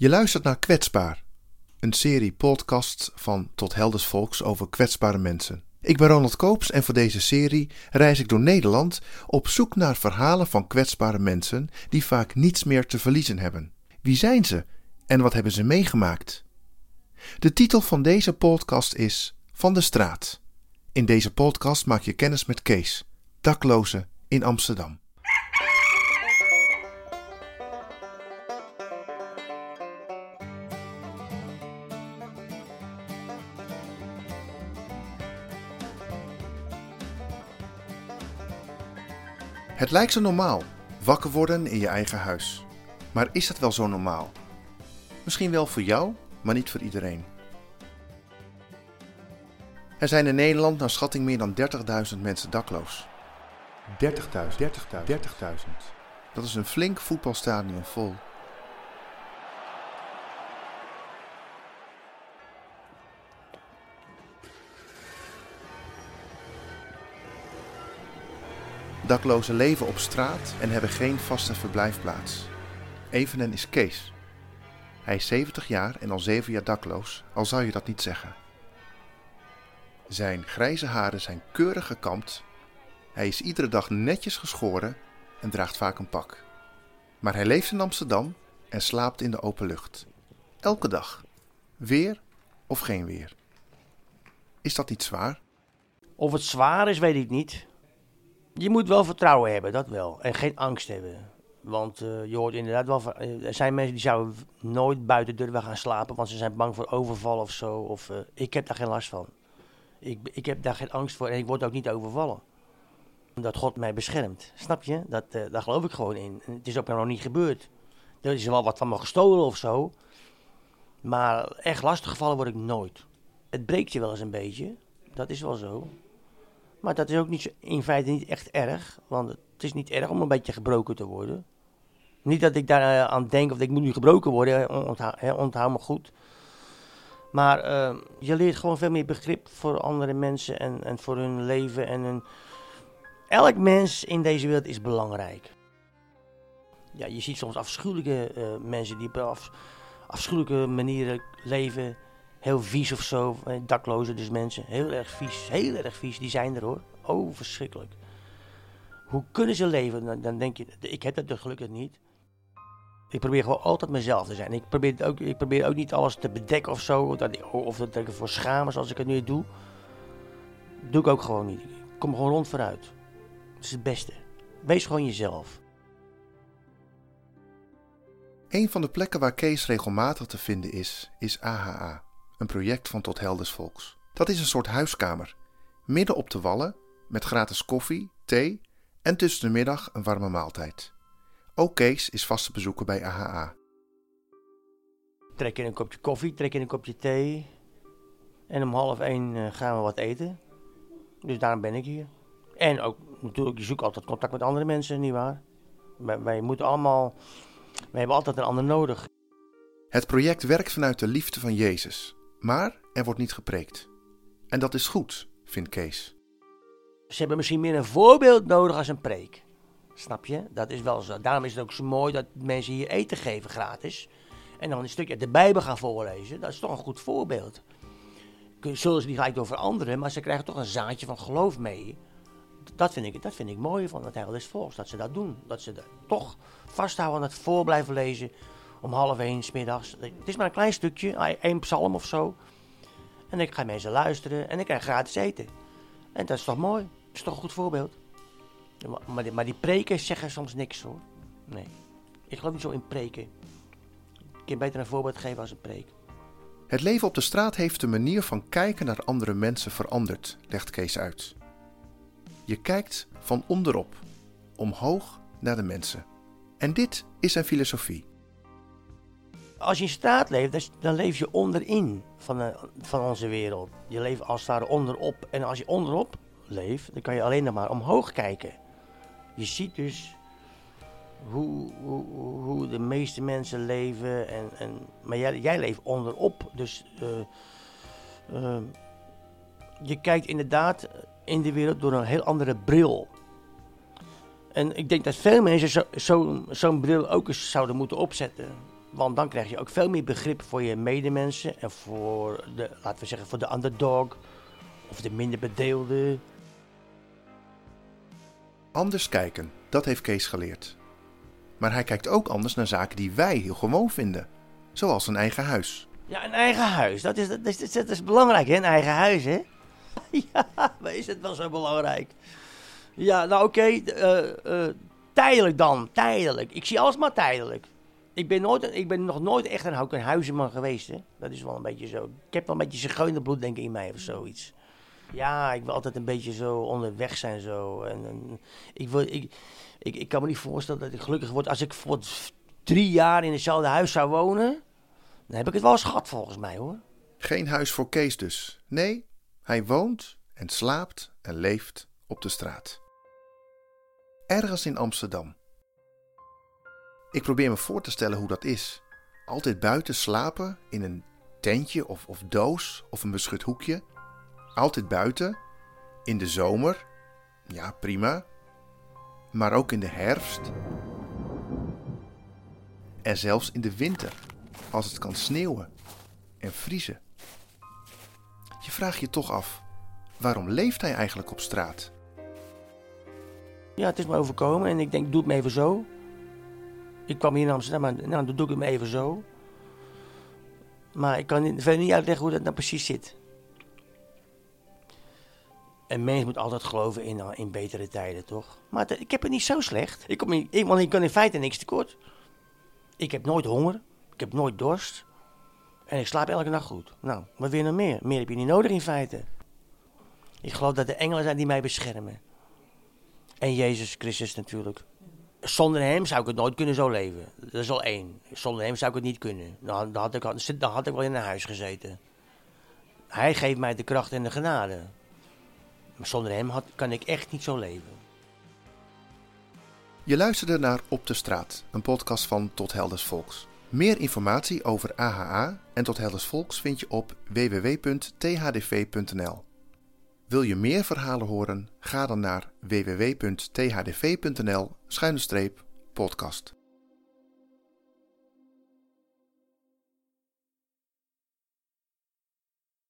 Je luistert naar Kwetsbaar, een serie podcasts van Tot Helders Volks over kwetsbare mensen. Ik ben Ronald Koops en voor deze serie reis ik door Nederland op zoek naar verhalen van kwetsbare mensen die vaak niets meer te verliezen hebben. Wie zijn ze en wat hebben ze meegemaakt? De titel van deze podcast is Van de Straat. In deze podcast maak je kennis met Kees, dakloze in Amsterdam. Het lijkt zo normaal, wakker worden in je eigen huis. Maar is dat wel zo normaal? Misschien wel voor jou, maar niet voor iedereen. Er zijn in Nederland naar schatting meer dan 30.000 mensen dakloos. 30.000, 30.000, 30.000. Dat is een flink voetbalstadion vol. Daklozen leven op straat en hebben geen vaste verblijfplaats. Hen is Kees. Hij is 70 jaar en al 7 jaar dakloos, al zou je dat niet zeggen. Zijn grijze haren zijn keurig gekamd. Hij is iedere dag netjes geschoren en draagt vaak een pak. Maar hij leeft in Amsterdam en slaapt in de open lucht. Elke dag. Weer of geen weer. Is dat niet zwaar? Of het zwaar is, weet ik niet. Je moet wel vertrouwen hebben, dat wel. En geen angst hebben. Want uh, je hoort inderdaad wel uh, er zijn mensen die zouden nooit buiten durven gaan slapen, want ze zijn bang voor overval of zo. Of, uh, ik heb daar geen last van. Ik, ik heb daar geen angst voor en ik word ook niet overvallen. Dat God mij beschermt, snap je? Dat, daar geloof ik gewoon in. Het is ook nog niet gebeurd. Er is wel wat van me gestolen of zo. Maar echt lastig gevallen word ik nooit. Het breekt je wel eens een beetje, dat is wel zo. Maar dat is ook niet, in feite niet echt erg. Want het is niet erg om een beetje gebroken te worden. Niet dat ik daar uh, aan denk of ik moet nu gebroken worden, onthoud, me goed. Maar uh, je leert gewoon veel meer begrip voor andere mensen en, en voor hun leven. En hun... Elk mens in deze wereld is belangrijk. Ja, je ziet soms afschuwelijke uh, mensen die op af, afschuwelijke manieren leven heel vies of zo. Daklozen dus mensen. Heel erg vies. Heel erg vies. Die zijn er hoor. Oh, verschrikkelijk. Hoe kunnen ze leven? Dan, denk je, ik heb dat dus gelukkig niet. Ik probeer gewoon altijd mezelf te zijn. Ik probeer ook, ik probeer ook niet alles te bedekken of zo. Dat ik, of dat ik ervoor schaam zoals ik het nu doe. Doe ik ook gewoon niet. Kom gewoon rond vooruit. Dat is het beste. Wees gewoon jezelf. Een van de plekken waar Kees regelmatig te vinden is, is AHA een project van Tot Helders Volks. Dat is een soort huiskamer, midden op de wallen, met gratis koffie, thee en tussen de middag een warme maaltijd. Ook Kees is vaste bezoeker bij AHA. Trek in een kopje koffie, trek in een kopje thee. En om half één eh, gaan we wat eten. Dus daarom ben ik hier. En ook natuurlijk, je zoekt altijd contact met andere mensen, nietwaar? Wij, wij moeten allemaal, wij hebben altijd een ander nodig. Het project werkt vanuit de liefde van Jezus maar er wordt niet gepreekt. En dat is goed, vindt Kees. Ze hebben misschien meer een voorbeeld nodig als een preek. Snap je? Dat is wel zo. Daarom is het ook zo mooi dat mensen hier eten geven gratis. En dan een stukje de Bijbel gaan voorlezen. Dat is toch een goed voorbeeld. Zullen ze niet gelijk door veranderen, maar ze krijgen toch een zaadje van geloof mee. Dat vind ik, dat vind ik mooi van het Heilige Volks, dat ze dat doen. Dat ze toch vasthouden aan het voor blijven lezen om half één middags. Het is maar een klein stukje, één psalm of zo. En ik ga mensen luisteren en ik krijg gratis eten. En dat is toch mooi? Dat is toch een goed voorbeeld? Maar die, maar die preken zeggen soms niks hoor. Nee. Ik geloof niet zo in preken. Ik kan beter een voorbeeld geven als een preek. Het leven op de straat heeft de manier van kijken naar andere mensen veranderd, legt Kees uit. Je kijkt van onderop, omhoog naar de mensen. En dit is zijn filosofie. Als je in staat leeft, dan leef je onderin van, de, van onze wereld. Je leeft als het ware onderop. En als je onderop leeft, dan kan je alleen nog maar omhoog kijken. Je ziet dus hoe, hoe, hoe de meeste mensen leven. En, en, maar jij, jij leeft onderop. Dus uh, uh, je kijkt inderdaad in de wereld door een heel andere bril. En ik denk dat veel mensen zo'n zo, zo bril ook eens zouden moeten opzetten. Want dan krijg je ook veel meer begrip voor je medemensen en voor de, laten we zeggen, voor de underdog of de minder bedeelde. Anders kijken, dat heeft Kees geleerd. Maar hij kijkt ook anders naar zaken die wij heel gewoon vinden, zoals een eigen huis. Ja, een eigen huis, dat is, dat is, dat is belangrijk, hè? Een eigen huis, hè? ja, maar is het wel zo belangrijk? Ja, nou oké, eh, eh, tijdelijk dan, tijdelijk. Ik zie alles maar tijdelijk. Ik ben, nooit, ik ben nog nooit echt een, een huizenman geweest, hè? Dat is wel een beetje zo. Ik heb wel een beetje zigeunerbloed, denk ik, in mij of zoiets. Ja, ik wil altijd een beetje zo onderweg zijn zo. En, ik, wil, ik, ik, ik kan me niet voorstellen dat ik gelukkig word als ik voor drie jaar in hetzelfde huis zou wonen. Dan heb ik het wel gehad volgens mij hoor. Geen huis voor Kees dus. Nee, hij woont en slaapt en leeft op de straat. Ergens in Amsterdam. Ik probeer me voor te stellen hoe dat is. Altijd buiten slapen in een tentje of, of doos of een beschut hoekje. Altijd buiten. In de zomer. Ja, prima. Maar ook in de herfst. En zelfs in de winter. Als het kan sneeuwen en vriezen. Je vraagt je toch af, waarom leeft hij eigenlijk op straat? Ja, het is me overkomen en ik denk, doe het me even zo. Ik kwam hier in Amsterdam, maar nou, dan doe ik het me even zo. Maar ik kan verder niet uitleggen hoe dat nou precies zit. Een mens moet altijd geloven in, in betere tijden, toch? Maar ik heb het niet zo slecht. Ik kom in, want ik kan in feite niks tekort. Ik heb nooit honger. Ik heb nooit dorst. En ik slaap elke nacht goed. Nou, wat je nog meer? Meer heb je niet nodig in feite. Ik geloof dat er engelen zijn die mij beschermen. En Jezus Christus natuurlijk. Zonder hem zou ik het nooit kunnen zo leven. Dat is al één. Zonder hem zou ik het niet kunnen. Dan, had, ik, dan had ik wel in een huis gezeten. Hij geeft mij de kracht en de genade. Maar zonder hem kan ik echt niet zo leven. Je luisterde naar Op de Straat, een podcast van Tot Helders Volks. Meer informatie over AHA en Tot Helders Volks vind je op www.thdv.nl. Wil je meer verhalen horen? Ga dan naar www.thdv.nl-podcast.